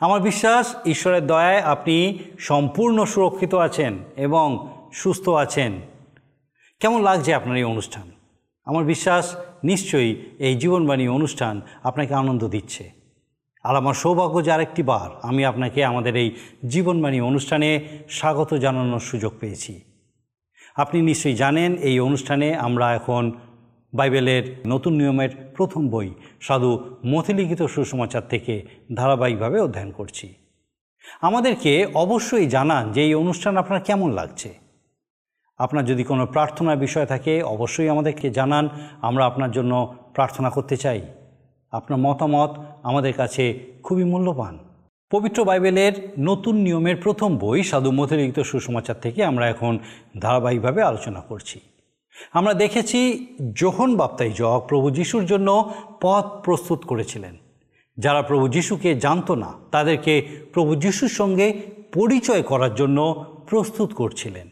আমার বিশ্বাস, ঈশ্বরের দয়ায় আপনি সম্পূর্ণ সুরক্ষিত আছেন এবং সুস্থ আছেন। কেমন লাগছে আপনার এই অনুষ্ঠান? আমার বিশ্বাস, নিশ্চয়ই এই জীবনবাণী অনুষ্ঠান আপনাকে আনন্দ দিচ্ছে। আর আমার সৌভাগ্য যে আরেকটি বার আমি আপনাকে আমাদের এই জীবনবাণী অনুষ্ঠানে স্বাগত জানানোর সুযোগ পেয়েছি। আপনি নিশ্চয়ই জানেন, এই অনুষ্ঠানে আমরা এখন বাইবেলের নতুন নিয়মের প্রথম বই সাধু মথিলিখিত সুসমাচার থেকে ধারাবাহিকভাবে অধ্যয়ন করছি। আমাদেরকে অবশ্যই জানান যে এই অনুষ্ঠান আপনার কেমন লাগছে। আপনার যদি কোনো প্রার্থনার বিষয় থাকে, অবশ্যই আমাদেরকে জানান, আমরা আপনার জন্য প্রার্থনা করতে চাই। আপনার মতামত আমাদের কাছে খুবই মূল্যবান। পবিত্র বাইবেলের নতুন নিয়মের প্রথম বই সাধু মথিলিখিত সুসমাচার থেকে আমরা এখন ধারাবাহিকভাবে আলোচনা করছি। আমরা দেখেছি যোহন বাপ্তাই বাপ্তাইজক প্রভু যিশুর জন্য পথ প্রস্তুত করেছিলেন। যারা প্রভু যিশুকে জানতো না, তাদেরকে প্রভু যিশুর সঙ্গে পরিচয় করার জন্য প্রস্তুত করছিলেন।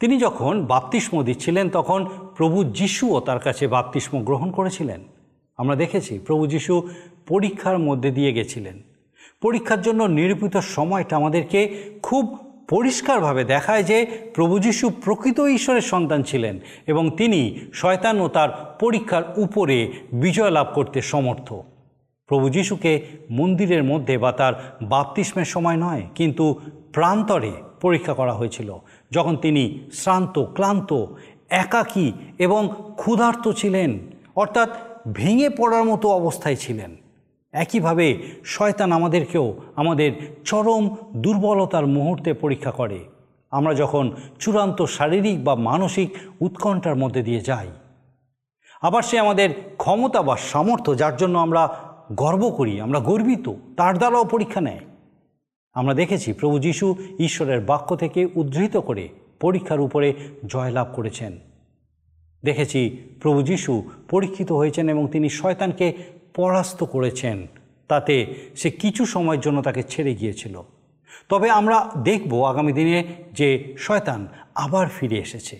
তিনি যখন বাপ্তিস্ম দিচ্ছিলেন, তখন প্রভু যিশুও তার কাছে বাপ্তিস্ম গ্রহণ করেছিলেন। আমরা দেখেছি প্রভু যিশু পরীক্ষার মধ্যে দিয়ে গেছিলেন। পরীক্ষার জন্য নিরূপিত সময়টা আমাদেরকে খুব পরিষ্কারভাবে দেখায় যে প্রভু যিশু প্রকৃত ঈশ্বরের সন্তান ছিলেন এবং তিনি শয়তান ও তার পরীক্ষার উপরে বিজয় লাভ করতে সমর্থ। প্রভু যিশুকে মন্দিরের মধ্যে বা তার বাপতিস্মের সময় নয়, কিন্তু প্রান্তরে পরীক্ষা করা হয়েছিল, যখন তিনি শ্রান্ত, ক্লান্ত, একাকী এবং ক্ষুধার্ত ছিলেন, অর্থাৎ ভেঙে পড়ার মতো অবস্থায় ছিলেন। একইভাবে শয়তান আমাদেরকেও আমাদের চরম দুর্বলতার মুহূর্তে পরীক্ষা করে। আমরা যখন চূড়ান্ত শারীরিক বা মানসিক উৎকণ্ঠার মধ্যে দিয়ে যাই, আবার সে আমাদের ক্ষমতা বা সামর্থ্য যার জন্য আমরা গর্ব করি, আমরা গর্বিত, তার দ্বারাও পরীক্ষা নেয়। আমরা দেখেছি প্রভু যিশু ঈশ্বরের বাক্য থেকে উদ্ধৃত করে পরীক্ষার উপরে জয়লাভ করেছেন। দেখেছি প্রভু যিশু পরীক্ষিত হয়েছেন এবং তিনি শয়তানকে পরাস্ত করেছেন, তাতে সে কিছু সময়ের জন্য তাকে ছেড়ে গিয়েছিল। তবে আমরা দেখব আগামী দিনে যে শয়তান আবার ফিরে এসেছে।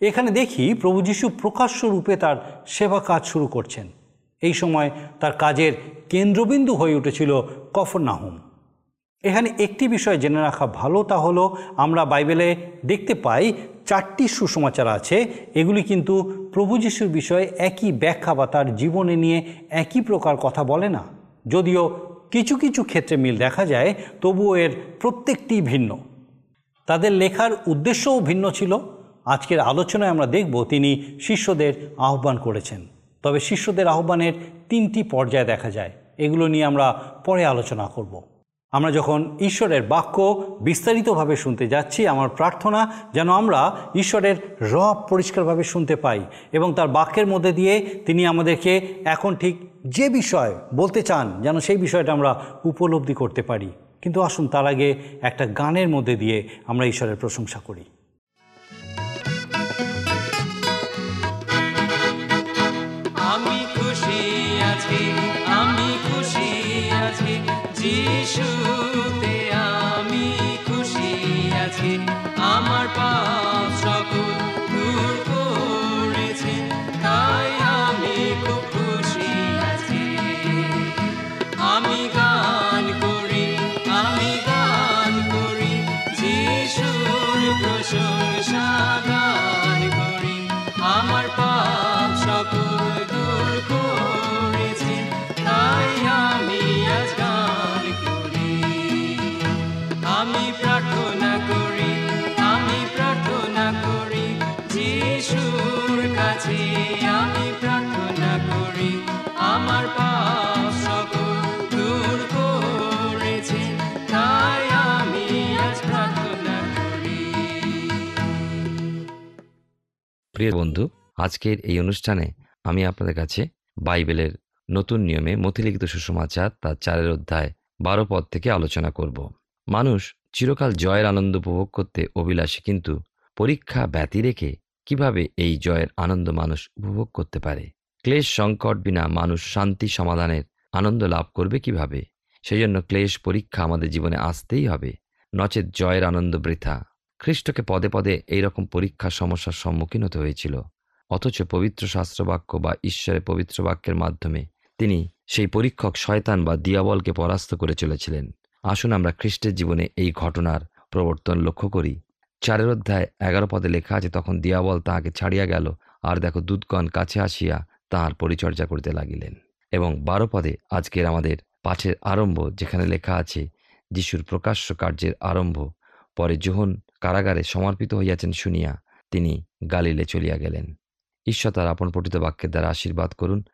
এখানে দেখি প্রভু যিশু প্রকাশ্য রূপে তার সেবা কাজ শুরু করছেন। এই সময় তার কাজের কেন্দ্রবিন্দু হয়ে উঠেছিল কফরনাহুম। এখানে একটি বিষয় জেনে রাখা ভালো, তা হলো আমরা বাইবেলে দেখতে পাই চারটি সুসমাচার আছে। এগুলি কিন্তু প্রভু যিশুর বিষয়ে একই ব্যাখ্যা বা তার জীবনে নিয়ে একই প্রকার কথা বলে না। যদিও কিছু কিছু ক্ষেত্রে মিল দেখা যায়, তবুও এর প্রত্যেকটি ভিন্ন। তাদের লেখার উদ্দেশ্যও ভিন্ন ছিল। আজকের আলোচনায় আমরা দেখব তিনি শিষ্যদের আহ্বান করেছেন। তবে শিষ্যদের আহ্বানের তিনটি পর্যায় দেখা যায়। এগুলো নিয়ে আমরা পরে আলোচনা করব। আমরা যখন ঈশ্বরের বাক্য বিস্তারিতভাবে শুনতে যাচ্ছি, আমার প্রার্থনা যেন আমরা ঈশ্বরের রব পরিষ্কারভাবে শুনতে পাই এবং তার বাক্যের মধ্যে দিয়ে তিনি আমাদেরকে এখন ঠিক যে বিষয় বলতে চান, যেন সেই বিষয়টা আমরা উপলব্ধি করতে পারি। কিন্তু আসুন তার আগে একটা গানের মধ্যে দিয়ে আমরা ঈশ্বরের প্রশংসা করি। আমি খুশি আছি। যিশুতে আমি খুশি আছি। আমার পাপ প্রিয় বন্ধু, আজকের এই অনুষ্ঠানে আমি আপনাদের কাছে বাইবেলের নতুন নিয়মে মতিলিখিত সুসমাচার তার চারের অধ্যায় বারো পদ থেকে আলোচনা করব। মানুষ চিরকাল জয়ের আনন্দ উপভোগ করতে অভিলাষী, কিন্তু পরীক্ষা ব্যতি রেখে কীভাবে এই জয়ের আনন্দ মানুষ উপভোগ করতে পারে? ক্লেশ সংকট বিনা মানুষ শান্তি সমাধানের আনন্দ লাভ করবে কীভাবে? সেই জন্য ক্লেশ পরীক্ষা আমাদের জীবনে আসতেই হবে। নচেত জয়ের আনন্দ বৃথা। খ্রিস্টকে পদে পদে এইরকম পরীক্ষা সমস্যার সম্মুখীন হতে হয়েছিল। অথচ পবিত্র শাস্ত্রবাক্য বা ঈশ্বরের পবিত্র বাক্যের মাধ্যমে তিনি সেই পরীক্ষক শয়তান বা দিয়াবলকে পরাস্ত করে চলেছিলেন। আসুন আমরা খ্রিস্টের জীবনে এই ঘটনার প্রবর্তন লক্ষ্য করি। চারের অধ্যায় এগারো পদে লেখা আছে, তখন দিয়াবল তাহাকে ছাড়িয়া গেল আর দেখো দুধগণ কাছে আসিয়া তাহার পরিচর্যা করিতে লাগিলেন। এবং বারো পদে আজকের আমাদের পাঠের আরম্ভ, যেখানে লেখা আছে, যিশুর প্রকাশ্য কার্যের আরম্ভ, পরে যোহন কারাগারে সমর্পিত হইয়াছেন শুনিয়া তিনি গালিলে চলিয়া গেলেন। ঈশ্বর তার আপন পঠিত বাক্যের দ্বারা আশীর্বাদ করুন।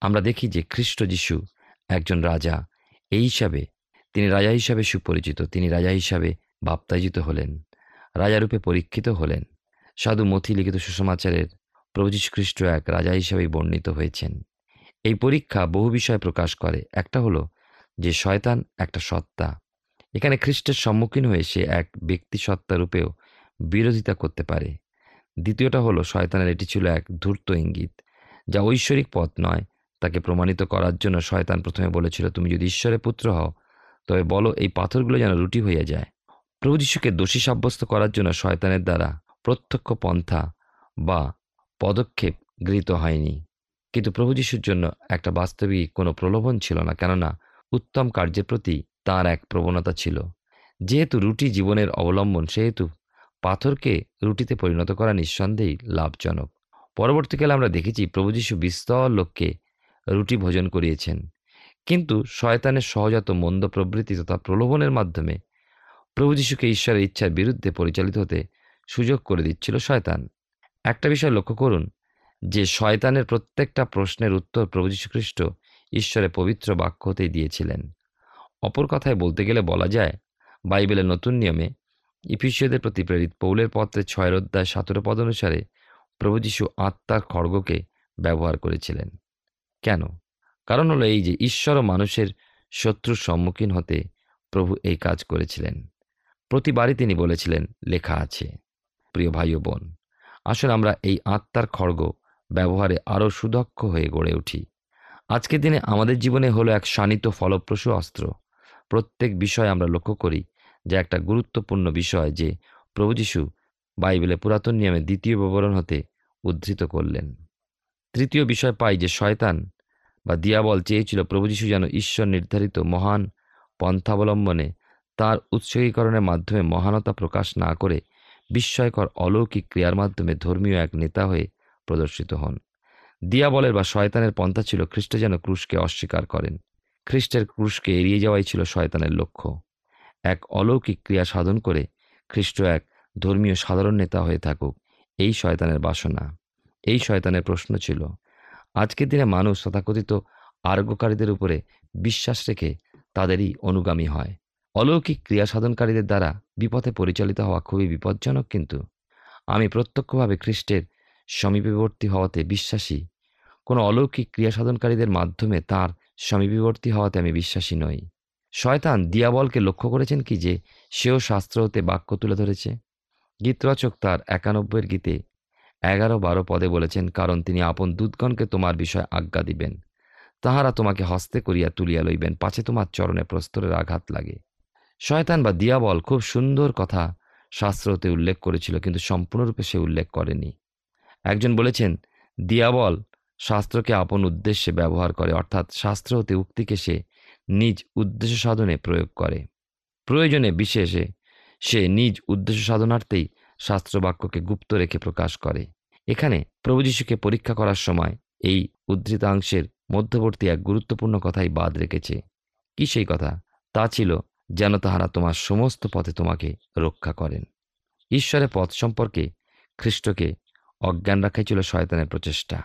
আমরা দেখি যে খ্রিস্ট যিশু একজন রাজা, এই হিসাবে তিনি রাজা হিসাবে সুপরিচিত, তিনি রাজা হিসাবে বাপ্তায়িত হলেন রাজারূপে পরীক্ষিত হলেন। সাধু মথি লিখিত সুসমাচারের প্রভু খ্রিস্ট এক রাজা হিসাবেই বর্ণিত হয়েছেন। এই পরীক্ষা বহু বিষয় প্রকাশ করে। একটা হলো যে শয়তান, একটা সত্তা। এখানে খ্রিস্টের সম্মুখীন হয়ে সে এক ব্যক্তি সত্তা রূপেও বিরোধিতা করতে পারে। দ্বিতীয়টা হলো, শয়তানের এটি ছিল এক ধূর্ত ইঙ্গিত, যা ঐশ্বরিক পথ নয়। তাকে প্রমাণিত করার জন্য শয়তান প্রথমে বলেছিল, তুমি যদি ঈশ্বরের পুত্র হও, তবে বলো, এই পাথরগুলো যেন রুটি হয়ে যায়। প্রভু যীশুকে দোষী সাব্যস্ত করার জন্য শয়তানের দ্বারা প্রত্যক্ষ পন্থা বা পদক্ষেপ গৃহীত হয়নি। কিন্তু প্রভু যিশুর জন্য একটা বাস্তবিক কোনো প্রলোভন ছিল না, কেননা উত্তম কার্যের প্রতি তার এক প্রবণতা ছিল। যেহেতু রুটি জীবনের অবলম্বন, সেহেতু পাথরকে রুটিতে পরিণত করা নিঃসন্দেহেই লাভজনক। পরবর্তীকালে আমরা দেখেছি প্রভু যীশু বিস্তর লোককে রুটি ভোজন করিয়েছেন। কিন্তু শয়তানের সহজাত মন্দ প্রবৃত্তি তথা প্রলোভনের মাধ্যমে প্রভু যীশুকে ঈশ্বরের ইচ্ছার বিরুদ্ধে পরিচালিত হতে সুযোগ করে দিচ্ছিল শয়তান। একটা বিষয় লক্ষ্য করুন, যে শয়তানের প্রত্যেকটা প্রশ্নের উত্তর প্রভু যীশুখ্রিস্ট ঈশ্বরের পবিত্র বাক্য হতেই দিয়েছিলেন। অপর কথায় বলতে গেলে বলা যায়, বাইবেলের নতুন নিয়মে ইফিসীয়দের প্রতি প্রেরিত পৌলের পত্রে ছয়ের অধ্যায় সতেরো পদ অনুসারে প্রভু যীশু আত্মার খড়গকে ব্যবহার করেছিলেন। কেন? কারণ হলো এই যে ঈশ্বর ও মানুষের শত্রুর সম্মুখীন হতে প্রভু এই কাজ করেছিলেন। প্রতিবারই তিনি বলেছিলেন, লেখা আছে, প্রিয় ভাই ও বোন আসলে আমরা এই আত্মার খড়গ ব্যবহারে আরও সুদক্ষ হয়ে গড়ে উঠি। আজকের দিনে আমাদের জীবনে হলো এক শানিত ফলপ্রসূ অস্ত্র। প্রত্যেক বিষয় আমরা লক্ষ্য করি যে একটা গুরুত্বপূর্ণ বিষয় যে প্রভু যীশু বাইবেলে পুরাতন নিয়মে দ্বিতীয় বিবরণ হতে উদ্ধৃত করলেন। তৃতীয় বিষয় পাই যে শয়তান বা দিয়াবল চেয়েছিল প্রভু যীশু যেন ঈশ্বর নির্ধারিত মহান পন্থাবলম্বনে তার উৎসর্গীকরণের মাধ্যমে মহানতা প্রকাশ না করে বিস্ময়কর অলৌকিক ক্রিয়ার মাধ্যমে ধর্মীয় এক নেতা হয়ে প্রদর্শিত হন। দিয়াবলের বা শয়তানের পন্থা ছিল খ্রিস্ট যেন ক্রুশকে অস্বীকার করেন। খ্রিস্টের ক্রুশকে এড়িয়ে যাওয়াই ছিল শয়তানের লক্ষ্য। এক অলৌকিক ক্রিয়া সাধন করে খ্রিস্ট এক ধর্মীয় সাধারণ নেতা হয়ে থাকুক, এই শয়তানের বাসনা। এই শয়তানের প্রশ্ন ছিল, আজকের দিনে মানুষ তথাকথিত আরোগ্যকারীদের উপরে বিশ্বাস রেখে তাদেরই অনুগামী হয়। অলৌকিক ক্রিয়া সাধনকারীদের দ্বারা বিপথে পরিচালিত হওয়া খুবই বিপজ্জনক কিন্তু। আমি প্রত্যক্ষভাবে খ্রিস্টের সমীপবর্তী হওয়াতে বিশ্বাসী। কোনো অলৌকিক ক্রিয়া সাধনকারীদের মাধ্যমে তার সমীপবর্তী হওয়াতে আমি বিশ্বাসী নই। শয়তান দিয়াবলকে লক্ষ্য করেছেন কি যে, সেও শাস্ত্র হতে বাক্য তুলে ধরেছে। গীতরচক তার একানব্বইয়ের গীতে এগারো বারো পদে বলেছেন, কারণ তিনি আপন দূতগণকে তোমার বিষয়ে আজ্ঞা দিবেন। তাহারা তোমাকে হস্তে করিয়া তুলিয়া লইবেন, পাছে তোমার চরণে প্রস্তরের আঘাত লাগে। শয়তান বা দিয়াবল খুব সুন্দর কথা শাস্ত্রতে উল্লেখ করেছিল, কিন্তু সম্পূর্ণরূপে সে উল্লেখ করেনি। একজন বলেছেন, দিয়াবল শাস্ত্রকে আপন উদ্দেশ্যে ব্যবহার করে, অর্থাৎ শাস্ত্র হতে উক্তিকে সে নিজ উদ্দেশ্য সাধনে প্রয়োগ করে। প্রয়োজনে বিশেষে সে নিজ উদ্দেশ্য সাধনার্থেই শাস্ত্রবাক্যকে গুপ্ত রেখে প্রকাশ করে। এখানে প্রভু যীশুকে পরীক্ষা করার সময় এই উদ্ধৃতাংশের মধ্যবর্তী এক গুরুত্বপূর্ণ কথাই বাদ রেখেছে। কি সেই কথা? তা ছিল, যেন তাহারা তোমার সমস্ত পথে তোমাকে রক্ষা করেন। ঈশ্বরের পথ সম্পর্কে খ্রিস্টকে অজ্ঞান রাখাই ছিল শয়তানের প্রচেষ্টা।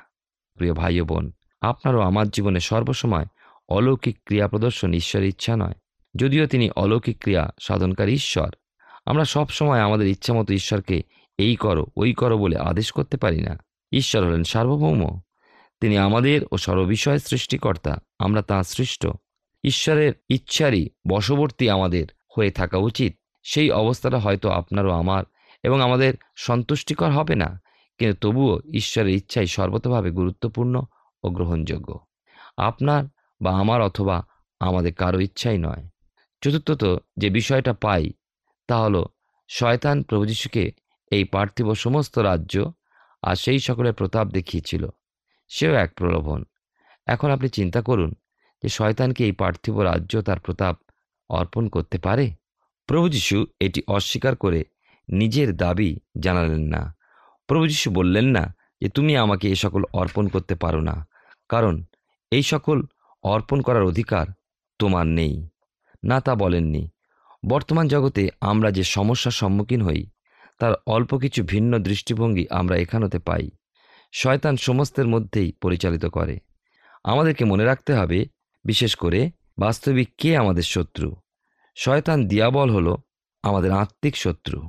প্রিয় ভাই বোন, আপনারও আমার জীবনে সর্বসময় অলৌকিক ক্রিয়া প্রদর্শন ঈশ্বরের ইচ্ছা নয়। যদিও তিনি অলৌকিক ক্রিয়া সাধনকারী ঈশ্বর, আমরা সব সময় আমাদের ইচ্ছামতো ঈশ্বরকে এই করো, ওই করো বলে আদেশ করতে পারি না। ঈশ্বর হলেন সার্বভৌম। তিনি আমাদের ও সর্ববিষয়ের সৃষ্টিকর্তা, আমরা তাঁর সৃষ্ট। ঈশ্বরের ইচ্ছারই বশবর্তী আমাদের হয়ে থাকা উচিত। সেই অবস্থাটা হয়তো আপনারও, আমার এবং আমাদের সন্তুষ্টিকর হবে না। কিন্তু তবুও ঈশ্বরের ইচ্ছাই সর্বতভাবে গুরুত্বপূর্ণ ও গ্রহণযোগ্য। আপনার বা আমার অথবা আমাদের কারও ইচ্ছাই নয়। চতুর্থত যে বিষয়টা পাই, তা হলো শয়তান প্রভু যীশুকে এই পার্থিব সমস্ত রাজ্য আর সেই সকলের প্রতাপ দেখিয়েছিল। সেও এক প্রলোভন। এখন আপনি চিন্তা করুন যে শয়তানকে এই পার্থিব রাজ্য তার প্রতাপ অর্পণ করতে পারে? প্রভু যীশু এটি অস্বীকার করে নিজের দাবি জানালেন না। প্রভু যীশু বললেন না যে তুমি আমাকে এ সকল অর্পণ করতে পারো না, কারণ এই সকল অর্পণ করার অধিকার তোমার নেই। না তা বলেননি। বর্তমান জগতে আমরা যে সমস্যার সম্মুখীন হই, তার অল্প কিছু ভিন্ন দৃষ্টিভঙ্গি আমরা এখানতে পাই। শয়তান সমস্তের মধ্যেই পরিচালিত করে। আমাদেরকে মনে রাখতে হবে, বিশেষ করে বাস্তবিক কে আমাদের শত্রু? শয়তান দিয়াবল হলো আমাদের আত্মিক শত্রু।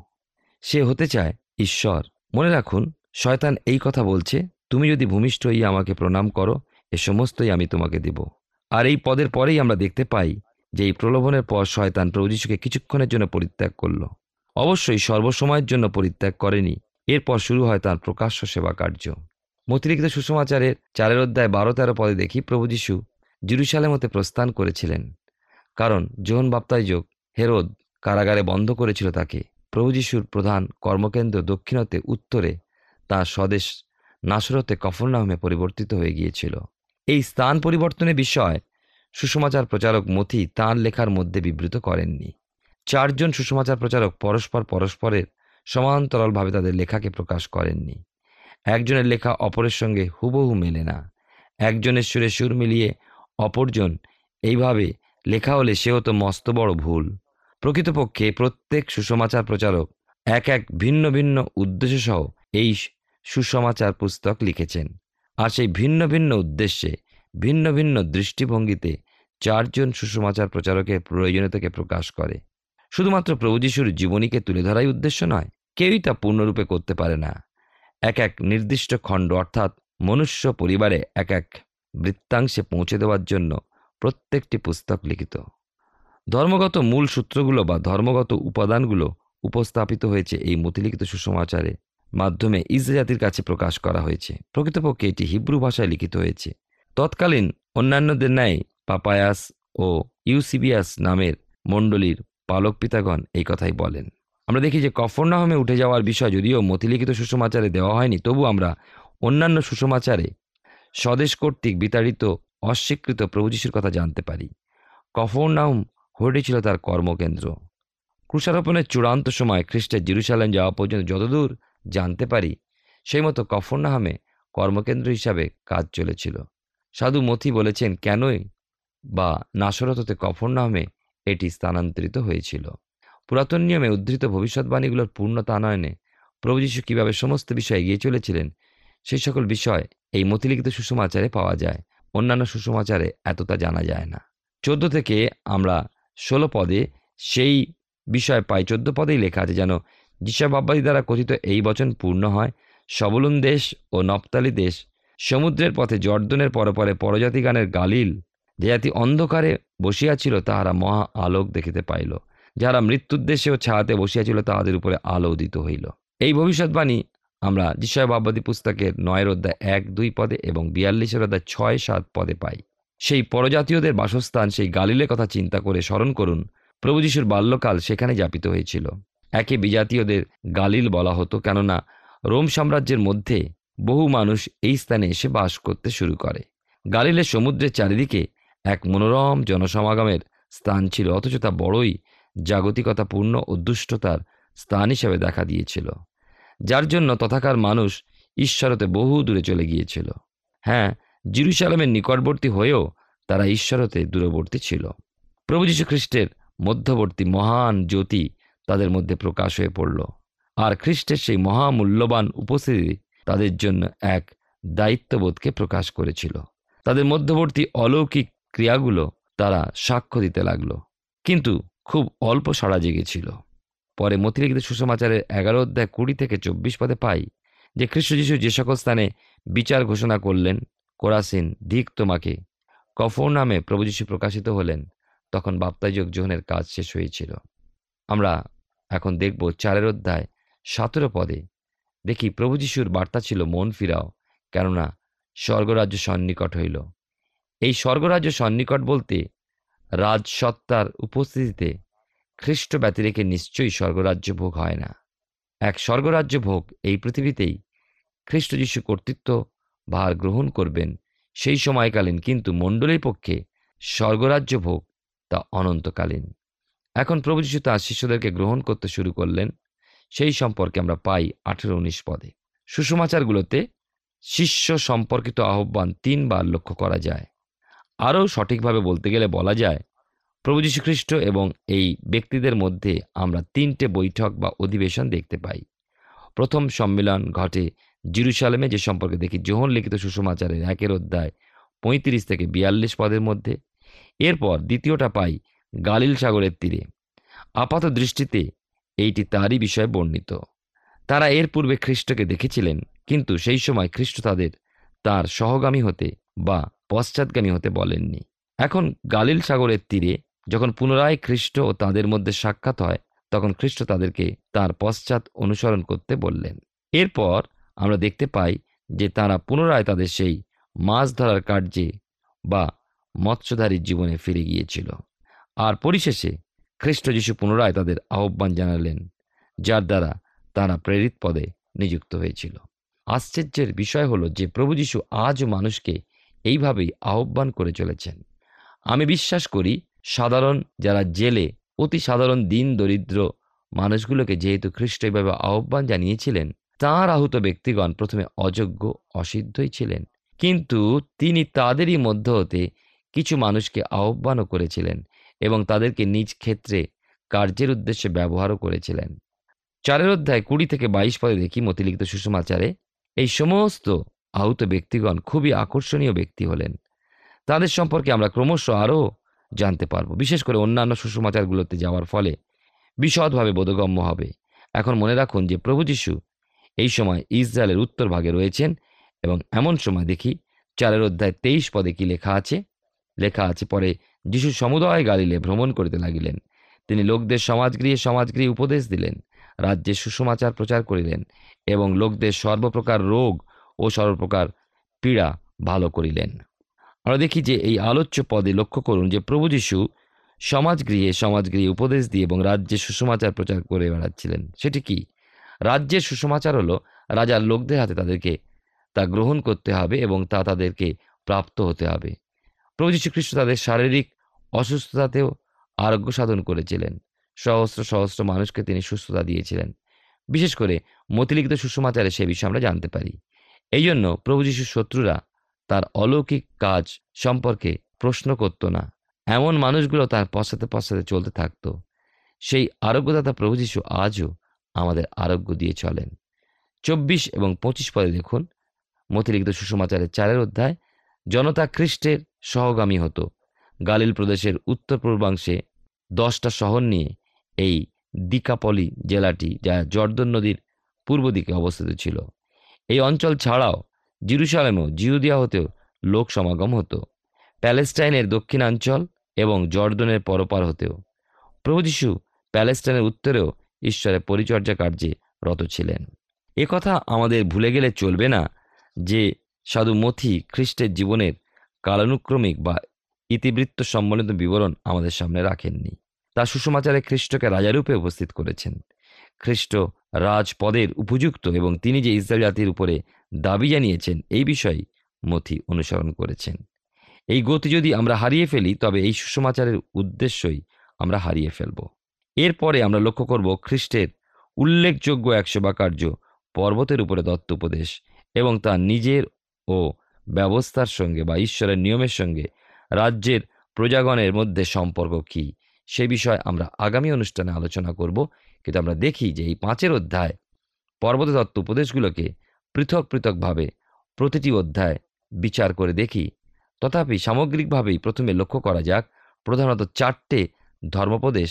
সে হতে চায় ঈশ্বর। মনে রাখুন, শয়তান এই কথা বলছে, তুমি যদি ভূমিষ্ঠ হইয়া আমাকে প্রণাম করো, এ সমস্তই আমি তোমাকে দেব। আর এই পদের পরেই আমরা দেখতে পাই যে এই প্রলোভনের পর শয়তান প্রভু যীশুকে কিছুক্ষণের জন্য পরিত্যাগ করল। অবশ্যই সর্বসময়ের জন্য পরিত্যাগ করেনি, এরপর শুরু হয় তার প্রকাশ্য সেবা কার্য। মতিরিক্ত সুসমাচারের চারের অধ্যায় বারো তেরো পদে দেখি প্রভু যীশু জেরুসালেম হতে প্রস্থান করেছিলেন। কারণ যোহন বাপ্তাইযোগ হেরোদ কারাগারে বন্ধ করেছিল তাকে। প্রভু যীশুর প্রধান কর্মকেন্দ্র দক্ষিণতে উত্তরে তাঁর স্বদেশ নাসরতে কফরনাহমে পরিবর্তিত হয়ে গিয়েছিল। এই স্থান পরিবর্তনের বিষয় সুসমাচার প্রচারক মথি তাঁর লেখার মধ্যে বিবৃত করেননি। চারজন সুসমাচার প্রচারক পরস্পর পরস্পরের সমান্তরালভাবে তাদের লেখাকে প্রকাশ করেননি। একজনের লেখা অপরের সঙ্গে হুবহু মেলে না। একজনের সুরে সুর মিলিয়ে অপরজন এইভাবে লেখা হলে সেও তো মস্ত বড় ভুল। প্রকৃতপক্ষে প্রত্যেক সুসমাচার প্রচারক এক এক ভিন্ন ভিন্ন উদ্দেশ্য সহ এই সুসমাচার পুস্তক লিখেছেন। আর সেই ভিন্ন ভিন্ন উদ্দেশ্যে, ভিন্ন ভিন্ন দৃষ্টিভঙ্গিতে চারজন সুসমাচার প্রচারকের প্রয়োজনীয়তাকে প্রকাশ করে। শুধুমাত্র প্রভু যিশুর জীবনীকে তুলে ধরাই উদ্দেশ্য নয়, কেউই তা পূর্ণরূপে করতে পারে না। এক এক নির্দিষ্ট খণ্ড অর্থাৎ মনুষ্য পরিবারে এক এক বৃত্তাংশে পৌঁছে দেওয়ার জন্য প্রত্যেকটি পুস্তক লিখিত। ধর্মগত মূল সূত্রগুলো বা ধর্মগত উপাদানগুলো উপস্থাপিত হয়েছে এই মতিলিখিত সুসমাচারে মাধ্যমে ইসরা জাতির কাছে প্রকাশ করা হয়েছে। প্রকৃতপক্ষে এটি হিব্রু ভাষায় লিখিত হয়েছে। তৎকালীন অন্যান্যদের ন্যায় পাপায়াস ও ইউসিবিয়াস নামের মণ্ডলীর পালক পিতাগণ এই কথাই বলেন। আমরা দেখি যে কফরনাহমে উঠে যাওয়ার বিষয় যদিও মতিলিখিত সুসমাচারে দেওয়া হয়নি, তবু আমরা অন্যান্য সুসমাচারে স্বদেশ কর্তৃক বিতাড়িত অস্বীকৃত প্রভু যিশুর কথা জানতে পারি। কফরনাহম হয়ে ছিল তার কর্মকেন্দ্র। ক্রুশারোপণের চূড়ান্ত সময় খ্রিস্টের জিরুসালেম যাওয়া পর্যন্ত যতদূর জানতে পারি, সেই মতো কফরনাহামে কর্মকেন্দ্র হিসাবে কাজ চলেছিল। সাধু মথি বলেছেন, কেনই বা নাসরততে কফরনাহামে এটি স্থানান্তরিত হয়েছিল? পুরাতন নিয়মে উদ্ধৃত ভবিষ্যৎবাণীগুলোর পূর্ণতা আনয়নে প্রভু যীশু কীভাবে সমস্ত বিষয়ে এগিয়ে চলেছিলেন, সেই সকল বিষয় এই মতিলিখিত সুষমাচারে পাওয়া যায়। অন্যান্য সুষমাচারে এতটা জানা যায় না। চোদ্দ থেকে আমরা ষোলো পদে সেই বিষয় পাই, চোদ্দ পদেই লেখা আছে যেন, যিশা বাব্বাদি দ্বারা কথিত এই বচন পূর্ণ হয়। সবলুন দেশ ও নপ্তালি দেশ, সমুদ্রের পথে জর্দনের পরপরে পরজাতি গানের গালিল, যে জাতি অন্ধকারে বসিয়াছিল তাহারা মহা আলোক দেখিতে পাইল যারা মৃত্যুদ্দেশে ও ছায়াতে বসিয়াছিল তাহাদের উপরে আলো উদিত হইল। এই ভবিষ্যৎবাণী আমরা যিশয় বাব্বাদী পুস্তকের নয়ের অধ্যায় এক, দুই পদে এবং বিয়াল্লিশের অধ্যায় ছয়, সাত পদে পাই। সেই পরজাতীয়দের বাসস্থান সেই গালিলের কথা চিন্তা করে স্মরণ করুন, প্রভু যিশুর বাল্যকাল সেখানে যাপিত হয়েছিল। একে বিজাতীয়দের গালিল বলা হতো কেননা রোম সাম্রাজ্যের মধ্যে বহু মানুষ এই স্থানে এসে বাস করতে শুরু করে। গালিলের সমুদ্রের চারিদিকে এক মনোরম জনসমাগমের স্থান ছিল, অথচ তা বড়ই জাগতিকতাপূর্ণ ও দুষ্টতার স্থান হিসেবে দেখা দিয়েছিল, যার জন্য তথাকার মানুষ ঈশ্বরতে বহু দূরে চলে গিয়েছিল। হ্যাঁ জিরুসালামের নিকটবর্তী হয়েও তারা ঈশ্বরতে দূরবর্তী ছিল। প্রভু যীশু খ্রিস্টের মধ্যবর্তী মহান জ্যোতি তাদের মধ্যে প্রকাশ হয়ে পড়ল। আর খ্রিস্টের সেই মহামূল্যবান উপস্থিতি তাদের জন্য এক দায়িত্ববোধকে প্রকাশ করেছিল। তাদের মধ্যবর্তী অলৌকিক ক্রিয়াগুলো তারা সাক্ষ্য দিতে লাগল। কিন্তু খুব অল্প সাড়া জেগেছিল। পরে মতিলিখিত সুসমাচারের এগারো অধ্যায় কুড়ি থেকে চব্বিশ পদে পাই যে খ্রিস্ট যিশু যে সকল স্থানে বিচার ঘোষণা করলেন কোরাসিন ধিক তোমাকে। কফর নামে প্রভু যীশু প্রকাশিত হলেন, তখন বাপ্তাযোগ যোহনের কাজ শেষ হয়েছিল। আমরা এখন দেখব চারের অধ্যায় সতেরো পদে। দেখি প্রভু যিশুর বার্তা ছিল, মন ফিরাও কেননা স্বর্গরাজ্য সন্নিকট হইল। এই স্বর্গরাজ্য সন্নিকট বলতে রাজসত্তার উপস্থিতিতে খ্রিস্ট ব্যতি রেখে নিশ্চয়ই স্বর্গরাজ্য ভোগ হয় না। এক স্বর্গরাজ্য ভোগ এই পৃথিবীতেই খ্রিস্ট যিশু কর্তৃত্ব ভার গ্রহণ করবেন। সেই সময়কালীন কিন্তু মণ্ডলীর পক্ষে স্বর্গরাজ্য ভোগ তা অনন্তকালীন। এখন প্রভু যিশু তাঁর শিষ্যদেরকে গ্রহণ করতে শুরু করলেন। সেই সম্পর্কে আমরা পাই আঠেরো উনিশ পদে। সুসমাচারগুলোতে শিষ্য সম্পর্কিত আহ্বান তিনবার লক্ষ্য করা যায়। আরও সঠিকভাবে বলতে গেলে বলা যায়, প্রভু যীশু খ্রিস্ট এবং এই ব্যক্তিদের মধ্যে আমরা তিনটে বৈঠক বা অধিবেশন দেখতে পাই। প্রথম সম্মেলন ঘটে জিরুসালেমে যে সম্পর্কে দেখি যোহন লিখিত সুসমাচারের একের অধ্যায় পঁয়ত্রিশ থেকে বিয়াল্লিশ পদের মধ্যে। এরপর দ্বিতীয়টা পাই গালিল সাগরের তীরে। আপাত দৃষ্টিতে এইটি তারই বিষয়ে বর্ণিত। তারা এর পূর্বে খ্রিস্টকে দেখেছিলেন, কিন্তু সেই সময় খ্রিস্ট তাদের তার সহগামী হতে বা পশ্চাৎগামী হতে বলেননি। এখন গালিল সাগরের তীরে যখন পুনরায় খ্রিস্ট ও তাদের মধ্যে সাক্ষাৎ হয়, তখন খ্রিস্ট তাদেরকে তার পশ্চাৎ অনুসরণ করতে বললেন। এরপর আমরা দেখতে পাই যে তারা পুনরায় তাদের সেই মাছ ধরার কার্যে বা মৎস্যধারীর জীবনে ফিরে গিয়েছিল। আর পরিশেষে খ্রিস্ট যিশু পুনরায় তাদের আহ্বান জানালেন, যার দ্বারা তারা প্রেরিত পদে নিযুক্ত হয়েছিল। আশ্চর্যের বিষয় হলো যে প্রভু যিশু আজও মানুষকে এইভাবেই আহ্বান করে চলেছেন। আমি বিশ্বাস করি সাধারণ যারা জেলে, অতি সাধারণ দিন দরিদ্র মানুষগুলোকে যেহেতু খ্রিস্ট এইভাবে আহ্বান জানিয়েছিলেন তাঁর আহত ব্যক্তিগণ প্রথমে অযোগ্য, অসিদ্ধই ছিলেন। কিন্তু তিনি তাদেরই মধ্য হতে কিছু মানুষকে আহ্বানও করেছিলেন এবং তাদেরকে নিজ ক্ষেত্রে কার্যের উদ্দেশ্যে ব্যবহারও করেছিলেন। চারের অধ্যায় কুড়ি থেকে বাইশ পদে দেখি মতিলিখিত সুষমাচারে, এই সমস্ত আহত ব্যক্তিগণ খুবই আকর্ষণীয় ব্যক্তি হলেন। তাদের সম্পর্কে আমরা ক্রমশ আরও জানতে পারব। বিশেষ করে অন্যান্য সুষমাচারগুলোতে যাওয়ার ফলে বিশদভাবে বোধগম্য হবে। এখন মনে রাখুন যে প্রভু যিশু এই সময় ইসরায়েলের উত্তর ভাগে রয়েছেন এবং এমন সময় দেখি চারের অধ্যায় তেইশ পদে কি লেখা আছে? লেখা আছে, পরে যিশু সমুদয় গালিলে ভ্রমণ করিতে লাগিলেন। তিনি লোকদের সমাজগৃহে সমাজগৃহে উপদেশ দিলেন, রাজ্যে সুসমাচার প্রচার করিলেন এবং লোকদের সর্বপ্রকার রোগ ও সর্বপ্রকার পীড়া ভালো করিলেন। আমরা দেখি যে এই আলোচ্য পদে লক্ষ্য করুন যে প্রভু যিশু সমাজগৃহে সমাজগৃহে উপদেশ দিয়ে এবং রাজ্যে সুসমাচার প্রচার করে বেড়াচ্ছিলেন। সেটি কি? রাজ্যের সুসমাচার হলো, রাজার লোকদের হাতে তাদেরকে তা গ্রহণ করতে হবে এবং তা তাদেরকে প্রাপ্ত হতে হবে। প্রভু যীশু খ্রিস্ট তাদের শারীরিক অসুস্থতাতেও আরোগ্য সাধন করেছিলেন। সহস্র সহস্র মানুষকে তিনি সুস্থতা দিয়েছিলেন। বিশেষ করে মতিলিখিত সুসমাচারে সে বিষয়ে আমরা জানতে পারি। এই জন্য প্রভু যিশুর শত্রুরা তার অলৌকিক কাজ সম্পর্কে প্রশ্ন করত না। এমন মানুষগুলো তার পশ্চাতে পশ্চাতে চলতে থাকতো। সেই আরোগ্যদাতা প্রভু যিশু আজও আমাদের আরোগ্য দিয়ে চলেন। চব্বিশ এবং পঁচিশ পদে দেখুন, মতিলিখিত সুসমাচারের চারের অধ্যায়, জনতা খ্রিস্টের সহগামী হতো। গালিল প্রদেশের উত্তর পূর্বাংশে দশটা শহর নিয়ে এই দিকাপলি জেলাটি, যা জর্দন নদীর পূর্ব দিকে অবস্থিত ছিল। এই অঞ্চল ছাড়াও জিরুসালেমেও জিহুদিয়া হতেও লোক সমাগম হতো। প্যালেস্টাইনের দক্ষিণাঞ্চল এবং জর্দনের পরপার হতেও। প্রভু যিশু প্যালেস্টাইনের উত্তরেও ঈশ্বরের পরিচর্যা কার্যে রত ছিলেন। কথা আমাদের ভুলে গেলে চলবে না যে সাধু মথি খ্রিস্টের জীবনের কালানুক্রমিক বা ইতিবৃত্ত সম্বলিত বিবরণ আমাদের সামনে রাখেননি। তার সুষমাচারে খ্রিস্টকে রাজারূপে উপস্থিত করেছেন। খ্রিস্ট রাজপদের উপযুক্ত এবং তিনি যে ইসরায়েল জাতির উপরে দাবি জানিয়েছেন, এই বিষয়ে মথি অনুসরণ করেছেন। এই গতি যদি আমরা হারিয়ে ফেলি, তবে এই সুষমাচারের উদ্দেশ্যই আমরা হারিয়ে ফেলব। এরপরে আমরা লক্ষ্য করব খ্রিস্টের উল্লেখযোগ্য এক সেবাকার্য পর্বতের উপরে দত্ত উপদেশ এবং তার নিজের ও ব্যবস্থার সঙ্গে বা ঈশ্বরের নিয়মের সঙ্গে রাজ্যের প্রজাগণের মধ্যে সম্পর্ক কী, সে বিষয়ে আমরা আগামী অনুষ্ঠানে আলোচনা করব। কিন্তু আমরা দেখি যে এই পাঁচের অধ্যায় পর্বত দত্ত উপদেশগুলোকে পৃথক পৃথকভাবে প্রতিটি অধ্যায় বিচার করে দেখি। তথাপি সামগ্রিকভাবেই প্রথমে লক্ষ্য করা যাক, প্রধানত চারটে ধর্মোপদেশ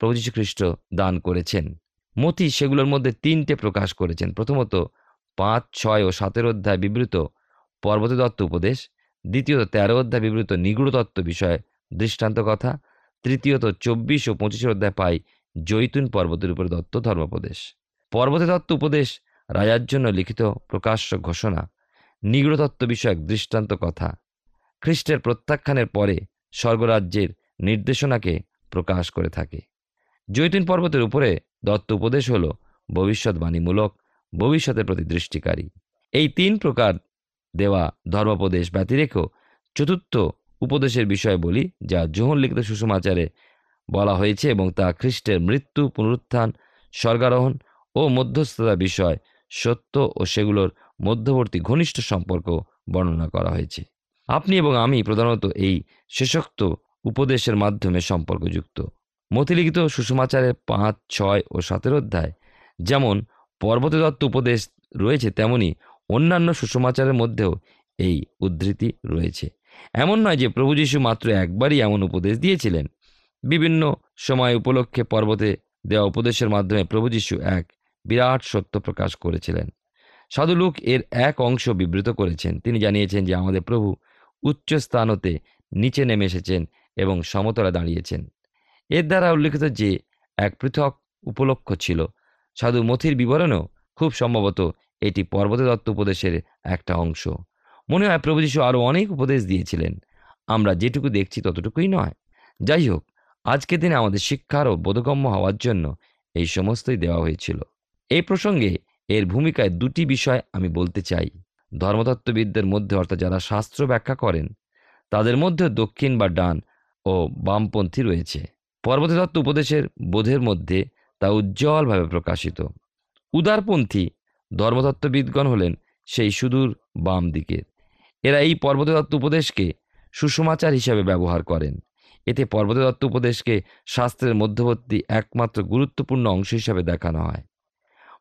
প্রভু যীশু খ্রিস্ট দান করেছেন। মতি সেগুলোর মধ্যে তিনটে প্রকাশ করেছেন। প্রথমত, পাঁচ, ছয় ও সাতের অধ্যায় বিবৃত পর্বত দত্ত উপদেশ। দ্বিতীয়ত, তেরো অধ্যায় বিবৃত নিগুড় তত্ত্ব বিষয়ে দৃষ্টান্ত কথা। তৃতীয়ত, চব্বিশ ও পঁচিশের অধ্যায় পাই জৈতুন পর্বতের উপরে দত্ত ধর্মোপদেশ। পর্বতে দত্ত উপদেশ রাজার জন্য লিখিত প্রকাশ্য ঘোষণা। নিগড়তত্ত্ব বিষয়ক দৃষ্টান্ত কথা। খ্রিস্টের প্রত্যাখ্যানের পরে স্বর্গরাজ্যের নির্দেশনাকে প্রকাশ করে থাকে। জৈতুন পর্বতের উপরে দত্ত উপদেশ হল ভবিষ্যৎবাণীমূলক ভবিষ্যতের প্রতি দৃষ্টিকারী। এই তিন প্রকার দেওয়া ধর্মোপদেশ ব্যতিরেকেও চতুর্থ উপদেশের বিষয় বলি, যা যোহন লিখিত সুষমাচারে বলা হয়েছে এবং তা খ্রিস্টের মৃত্যু, পুনরুত্থান, স্বর্গারোহণ ও মধ্যস্থতা বিষয়, সত্য ও সেগুলোর মধ্যবর্তী ঘনিষ্ঠ সম্পর্ক বর্ণনা করা হয়েছে। আপনি এবং আমি প্রধানত এই শেষোক্ত উপদেশের মাধ্যমে সম্পর্কযুক্ত। মতিলিখিত সুষমাচারের পাঁচ, ছয় ও সতেরো অধ্যায়। যেমন পর্বতদত্ত উপদেশ রয়েছে, তেমনি অন্যান্য সুষমাচারের মধ্যেও এই উদ্ধৃতি রয়েছে। এমন নয় যে প্রভু যীশু মাত্র একবারই এমন উপদেশ দিয়েছিলেন। বিভিন্ন সময় উপলক্ষে পর্বতে দেওয়া উপদেশের মাধ্যমে প্রভু যীশু এক বিরাট সত্য প্রকাশ করেছিলেন। সাধুলোক এর এক অংশ বিবৃত করেছেন। তিনি জানিয়েছেন যে আমাদের প্রভু উচ্চ স্থান হতে নিচে নেমে এসেছেন এবং সমতলে দাঁড়িয়েছেন। এর দ্বারা উল্লেখিত যে, এক পৃথক উপলক্ষ ছিল, সাধু মথির বিবরণেও খুব সম্ভবত এটি পর্বত দত্ত উপদেশের একটা অংশ। মনে হয় প্রভু যীশু আরও অনেক উপদেশ দিয়েছিলেন। আমরা যেটুকু দেখছি ততটুকুই নয়। যাই হোক, আজকের দিনে আমাদের শিক্ষার ও বোধগম্য হওয়ার জন্য এই সমস্তই দেওয়া হয়েছিল। এই প্রসঙ্গে এর ভূমিকায় দুটি বিষয় আমি বলতে চাই। ধর্মতত্ত্ববিদদের মধ্যে, অর্থাৎ যারা শাস্ত্র ব্যাখ্যা করেন, তাদের মধ্যে দক্ষিণ বা ডান ও বামপন্থী রয়েছে। পর্বত তত্ত্ব উপদেশের বোধের মধ্যে তা উজ্জ্বলভাবে প্রকাশিত। উদারপন্থী ধর্মতত্ত্ববিদগণ হলেন সেই সুদূর বাম দিকের। এরা এই পর্বতদত্ত উপদেশকে সুষমাচার হিসাবে ব্যবহার করেন। এতে পর্বতদত্ত উপদেশকে শাস্ত্রের মধ্যবর্তী একমাত্র গুরুত্বপূর্ণ অংশ হিসাবে দেখানো হয়।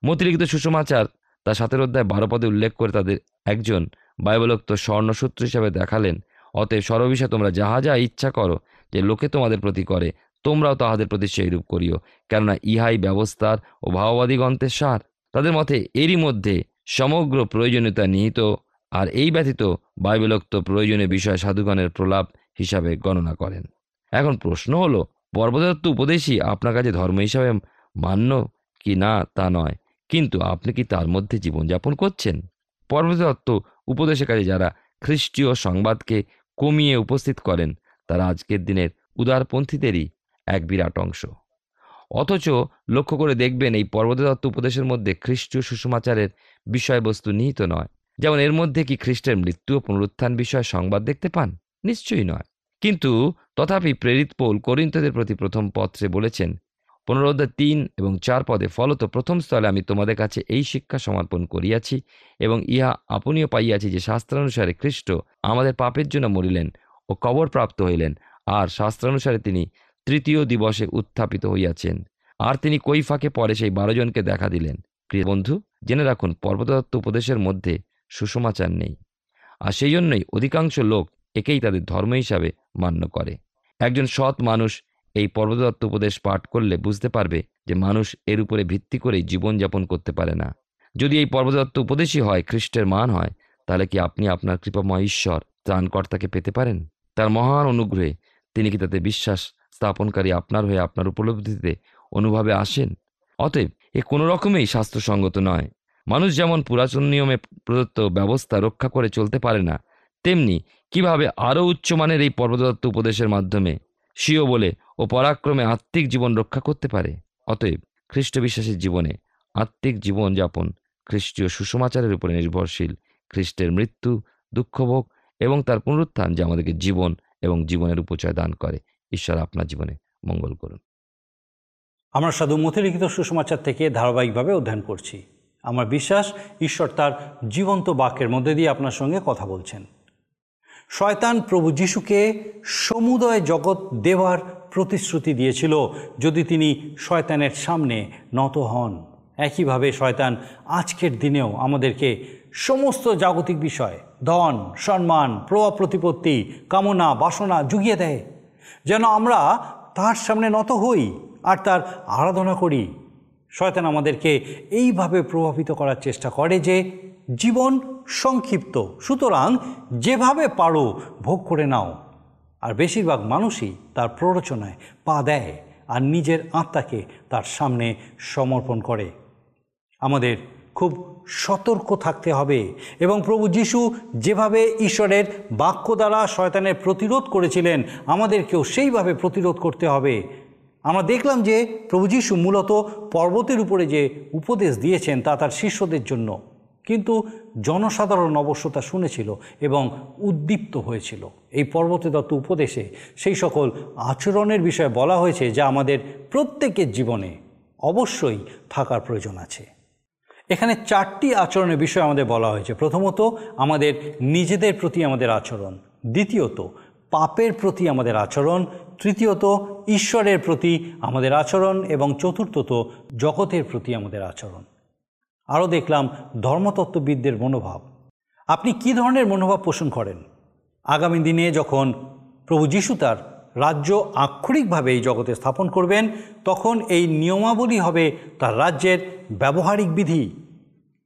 মতিলিখিত সুষমাচার তা সাতের অধ্যায় বারো পদে উল্লেখ করে তাদের একজন বাইবলোক্ত স্বর্ণসূত্র হিসাবে দেখালেন, অতএব সর্ববিষয়ে তোমরা যাহা যা ইচ্ছা করো, যে লোকে তোমাদের প্রতি করে তোমরাও তাহাদের প্রতি সেইরূপ করিও। কেননা ইহাই ব্যবস্থার ও ভাওবাদী গ্রন্থের সার। তাদের মতে এরই মধ্যে সমগ্র প্রয়োজনীয়তা নিহিত আর এই ব্যতীত বাইবেলোক্ত প্রয়োজনীয় বিষয় সাধুগণের প্রলাপ হিসাবে গণনা করেন। এখন প্রশ্ন হলো পর্বদত্ত উপদেশই আপনার কাছে ধর্ম হিসাবে মান্য কি না তা নয়। কিন্তু আপনি কি তার মধ্যে জীবনযাপন করছেন? পর্বদত্ত উপদেশের কাছে যারা খ্রিস্টীয় সংবাদকে কমিয়ে উপস্থিত করেন, তারা আজকের দিনের উদারপন্থীদেরই এক বিরাট অংশ। অথচ লক্ষ্য করে দেখবেন এই পর্বতদত্ত উপদেশের মধ্যে খ্রিস্টীয় সুষমাচারের বিষয়বস্তু নিহিত নয়। যেমন এর মধ্যে কি খ্রিস্টের মৃত্যু ও পুনরুত্থান বিষয়ে সংবাদ দেখতে পান? নিশ্চয়ই নয়। কিন্তু তথাপি প্রেরিত পৌল করিন্তদের প্রতি প্রথম পত্রে বলেছেন, পুনরোদ্ধার তিন এবং চার পদে ফলত প্রথম স্থলে আমি তোমাদের কাছে এই শিক্ষা সমর্পণ করিয়াছি এবং ইহা আপনিও পাইয়াছি যে শাস্ত্রানুসারে খ্রিস্ট আমাদের পাপের জন্য মরিলেন ও কবর প্রাপ্ত হইলেন। আর শাস্ত্রানুসারে তিনি তৃতীয় দিবসে উত্থাপিত হইয়াছেন। আর তিনি কৈফাকে পরে সেই বারো জনকে দেখা দিলেন। প্রিয় বন্ধু, জেনে রাখুন, পর্বতদত্ত উপদেশের মধ্যে সুষমাচার নেই। আর সেই জন্যই অধিকাংশ লোক একেই তাদের ধর্ম হিসাবে মান্য করে। একজন সৎ মানুষ এই পর্বতদত্ত উপদেশ পাঠ করলে বুঝতে পারবে যে মানুষ এর উপরে ভিত্তি করেই জীবনযাপন করতে পারে না। যদি এই পর্বতদত্ত উপদেশই হয়, খ্রিস্টের মান হয়, তাহলে কি আপনি আপনার কৃপাময় ঈশ্বর, ত্রাণকর্তাকে পেতে পারেন? তার মহান অনুগ্রহে তিনি কি তাতে বিশ্বাস স্থাপনকারী আপনার হয়ে আপনার উপলব্ধিতে অনুভবে আসেন। অতএব এ কোনো রকমেই শাস্ত্রসঙ্গত নয়। মানুষ যেমন পুরাতন নিয়মে প্রদত্ত ব্যবস্থা রক্ষা করে চলতে পারে না, তেমনি কীভাবে আরও উচ্চমানের এই পর্বতদত্ত উপদেশের মাধ্যমে স্বীয় বলে ও পরাক্রমে আত্মিক জীবন রক্ষা করতে পারে? অতএব খ্রিস্ট বিশ্বাসের জীবনে আত্মিক জীবনযাপন খ্রিস্টীয় সুষমাচারের উপরে নির্ভরশীল। খ্রিস্টের মৃত্যু, দুঃখভোগ এবং তার পুনরুত্থান যা আমাদেরকে জীবন এবং জীবনের উপচয় দান করে। ঈশ্বর আপনার জীবনে মঙ্গল করুন। আমরা সাধু মতিলিখিত সুসমাচার থেকে ধারাবাহিকভাবে অধ্যয়ন করছি। আমার বিশ্বাস, ঈশ্বর তার জীবন্ত বাক্যের মধ্যে দিয়ে আপনার সঙ্গে কথা বলছেন। শয়তান প্রভু যিশুকে সমুদয় জগৎ দেওয়ার প্রতিশ্রুতি দিয়েছিল যদি তিনি শয়তানের সামনে নত হন। একইভাবে শয়তান আজকের দিনেও আমাদেরকে সমস্ত জাগতিক বিষয়, ধন, সম্মান, প্রভাব, প্রতিপত্তি, কামনা, বাসনা জুগিয়ে দেয়। যেন আমরা তার সামনে নত হই আর তার আরাধনা করি। শয়তান আমাদেরকে এইভাবে প্রভাবিত করার চেষ্টা করে যে জীবন সংক্ষিপ্ত। সুতরাং যেভাবে পারো ভোগ করে নাও। আর বেশিরভাগ মানুষই তার প্ররোচনায় পা দেয় আর নিজের আত্মাকে তার সামনে সমর্পণ করে। আমাদের খুব সতর্ক থাকতে হবে এবং প্রভু যিশু যেভাবে ঈশ্বরের বাক্য দ্বারা শয়তানের প্রতিরোধ করেছিলেন, আমাদেরকেও সেইভাবে প্রতিরোধ করতে হবে। আমরা দেখলাম যে প্রভু যিশু মূলত পর্বতের উপরে যে উপদেশ দিয়েছেন তা তার শিষ্যদের জন্য, কিন্তু জনসাধারণ অবশ্য তা শুনেছিল এবং উদ্দীপ্ত হয়েছিল। এই পর্বতে দত্ত উপদেশে সেই সকল আচরণের বিষয়ে বলা হয়েছে যা আমাদের প্রত্যেকের জীবনে অবশ্যই থাকার প্রয়োজন আছে। এখানে চারটি আচরণের বিষয় আমাদের বলা হয়েছে। প্রথমত, আমাদের নিজেদের প্রতি আমাদের আচরণ। দ্বিতীয়ত, পাপের প্রতি আমাদের আচরণ। তৃতীয়ত, ঈশ্বরের প্রতি আমাদের আচরণ। এবং চতুর্থত, জগতের প্রতি আমাদের আচরণ। আরও দেখলাম, ধর্মতত্ত্ববিদদের মনোভাব। আপনি কি ধরনের মনোভাব পোষণ করেন? আগামী দিনে যখন প্রভু যিশু তার রাজ্য আক্ষরিকভাবে এই জগতে স্থাপন করবেন, তখন এই নিয়মাবলী হবে তার রাজ্যের ব্যবহারিক বিধি।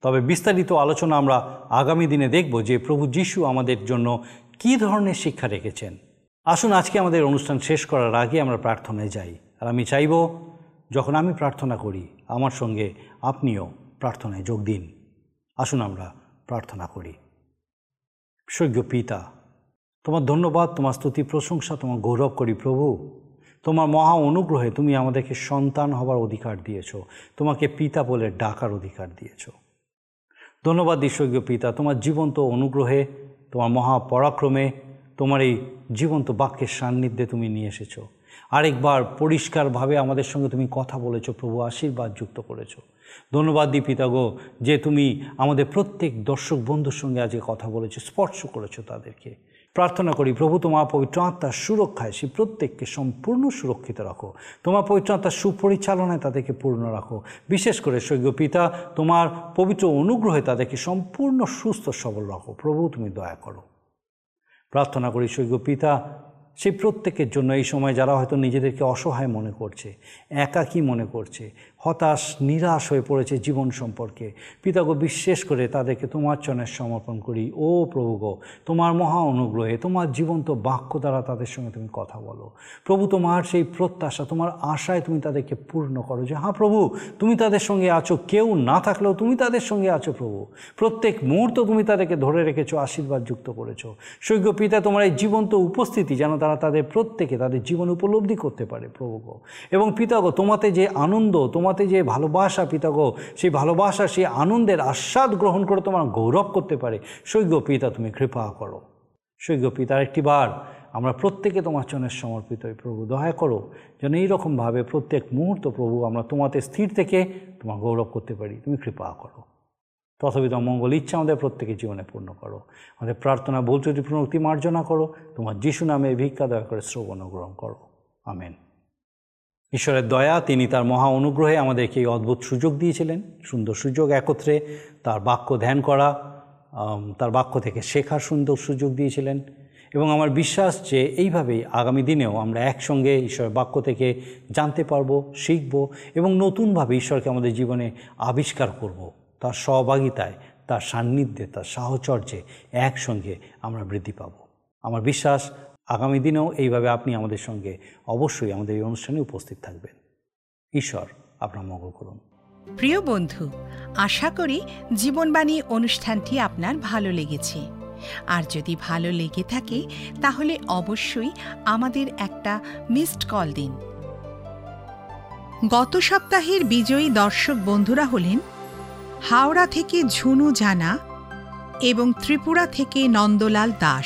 তবে বিস্তারিত আলোচনা আমরা আগামী দিনে দেখব যে প্রভু যিশু আমাদের জন্য কী ধরনের শিক্ষা রেখেছেন। আসুন আজকে আমাদের অনুষ্ঠান শেষ করার আগে আমরা প্রার্থনায় যাই। আর আমি চাইব, যখন আমি প্রার্থনা করি, আমার সঙ্গে আপনিও প্রার্থনায় যোগ দিন। আসুন আমরা প্রার্থনা করি। স্বর্গ পিতা, তোমার ধন্যবাদ, তোমার স্তুতি, প্রশংসা, তোমার গৌরব করি প্রভু। তোমার মহা অনুগ্রহে তুমি আমাদেরকে সন্তান হবার অধিকার দিয়েছ। তোমাকে পিতা বলে ডাকার অধিকার দিয়েছ। ধন্যবাদ ঈশ্বরীয় পিতা, তোমার জীবন্ত অনুগ্রহে, তোমার মহা পরাক্রমে, তোমার এই জীবন্ত বাক্যের সান্নিধ্যে তুমি নিয়ে এসেছ। আরেকবার পরিষ্কারভাবে আমাদের সঙ্গে তুমি কথা বলেছ, প্রভু আশীর্বাদ যুক্ত করেছ। ধন্যবাদ দিই পিতাগো যে তুমি আমাদের প্রত্যেক দর্শক বন্ধুর সঙ্গে আজকে কথা বলেছ, স্পর্শ করেছ তাদেরকে। প্রার্থনা করি, প্রভু, তোমার পবিত্র আত্মার সুরক্ষায় সে প্রত্যেককে সম্পূর্ণ সুরক্ষিত রাখো। তোমার পবিত্র আত্মার সুপরিচালনায় তাদেরকে পূর্ণ রাখো। বিশেষ করে সৈক্য পিতা, তোমার পবিত্র অনুগ্রহে তাদেরকে সম্পূর্ণ সুস্থ, সবল রাখো। প্রভু, তুমি দয়া করো। প্রার্থনা করি সৈক্য পিতা সেই প্রত্যেকের জন্য এই সময় যারা হয়তো নিজেদেরকে অসহায় মনে করছে, একাকী মনে করছে হতাশ, নিরাশ হয়ে পড়েছে জীবন সম্পর্কে। পিতাগো বিশ্বাস করে তাদেরকে তোমার চনের সমর্পণ করি। ও প্রভু গো, তোমার মহা অনুগ্রহে, তোমার জীবন্ত বাক্য দ্বারা তাদের সঙ্গে তুমি কথা বলো। প্রভু, তোমার সেই প্রত্যাশা, তোমার আশায় তুমি তাদেরকে পূর্ণ করো যে হ্যাঁ প্রভু, তুমি তাদের সঙ্গে আছো, কেউ না থাকলেও তুমি তাদের সঙ্গে আছো প্রভু। প্রত্যেক মুহূর্ত তুমি তাদেরকে ধরে রেখেছো, আশীর্বাদ যুক্ত করেছ। সৈক্য পিতা, তোমার এই জীবন্ত উপস্থিতি যেন তারা তাদের প্রত্যেকে তাদের জীবন উপলব্ধি করতে পারে প্রভু গো। এবং পিতাগো, তোমাতে যে আনন্দ তোমাতে যে ভালোবাসা পিতাগো সেই ভালোবাসা, সেই আনন্দের আস্বাদ গ্রহণ করে তোমার গৌরব করতে পারে। সৈক্য পিতা, তুমি কৃপা করো। সৈক্য পিতার একটি বার আমরা প্রত্যেকে তোমার চনের সমর্পিত হই। প্রভু, দয়া করো যেন এইরকমভাবে প্রত্যেক মুহূর্ত প্রভু আমরা তোমাতে স্থির থেকে তোমার গৌরব করতে পারি। তুমি কৃপা করো। তথাবিধ মঙ্গল ইচ্ছা আমাদের প্রত্যেকের জীবনে পূর্ণ করো। আমাদের প্রার্থনা বলতে প্রণতি, মার্জনা করো। তোমার যিশু নামে ভিক্ষা দয়া করে শ্রবণ গ্রহণ করো। আমেন। ঈশ্বরের দয়া, তিনি তার মহা অনুগ্রহে আমাদেরকে এই অদ্ভুত সুযোগ দিয়েছিলেন, সুন্দর সুযোগ একত্রে তার বাক্য ধ্যান করা তার বাক্য থেকে শেখার সুন্দর সুযোগ দিয়েছিলেন। এবং আমার বিশ্বাস যে এইভাবেই আগামী দিনেও আমরা একসঙ্গে ঈশ্বরের বাক্য থেকে জানতে পারব, শিখব এবং নতুনভাবে ঈশ্বরকে আমাদের জীবনে আবিষ্কার করব। তার সহভাগিতায়, তার সান্নিধ্যে, তার সাহচর্যে একসঙ্গে আমরা বৃদ্ধি পাব। আমার বিশ্বাস আগামী দিনেও এইভাবে আপনি আমাদের সঙ্গে অবশ্যই আমাদের এই অনুষ্ঠানে উপস্থিত থাকবেন। ঈশ্বর আপনার মঙ্গল করুন। প্রিয় বন্ধু, আশা করি জীবনবাণী অনুষ্ঠানটি আপনার ভালো লেগেছে। আর যদি ভালো লেগে থাকে, তাহলে অবশ্যই আমাদের একটা মিসড কল দিন। গত সপ্তাহের বিজয়ী দর্শক বন্ধুরা হলেন হাওড়া থেকে ঝুনু জানা এবং ত্রিপুরা থেকে নন্দলাল দাস।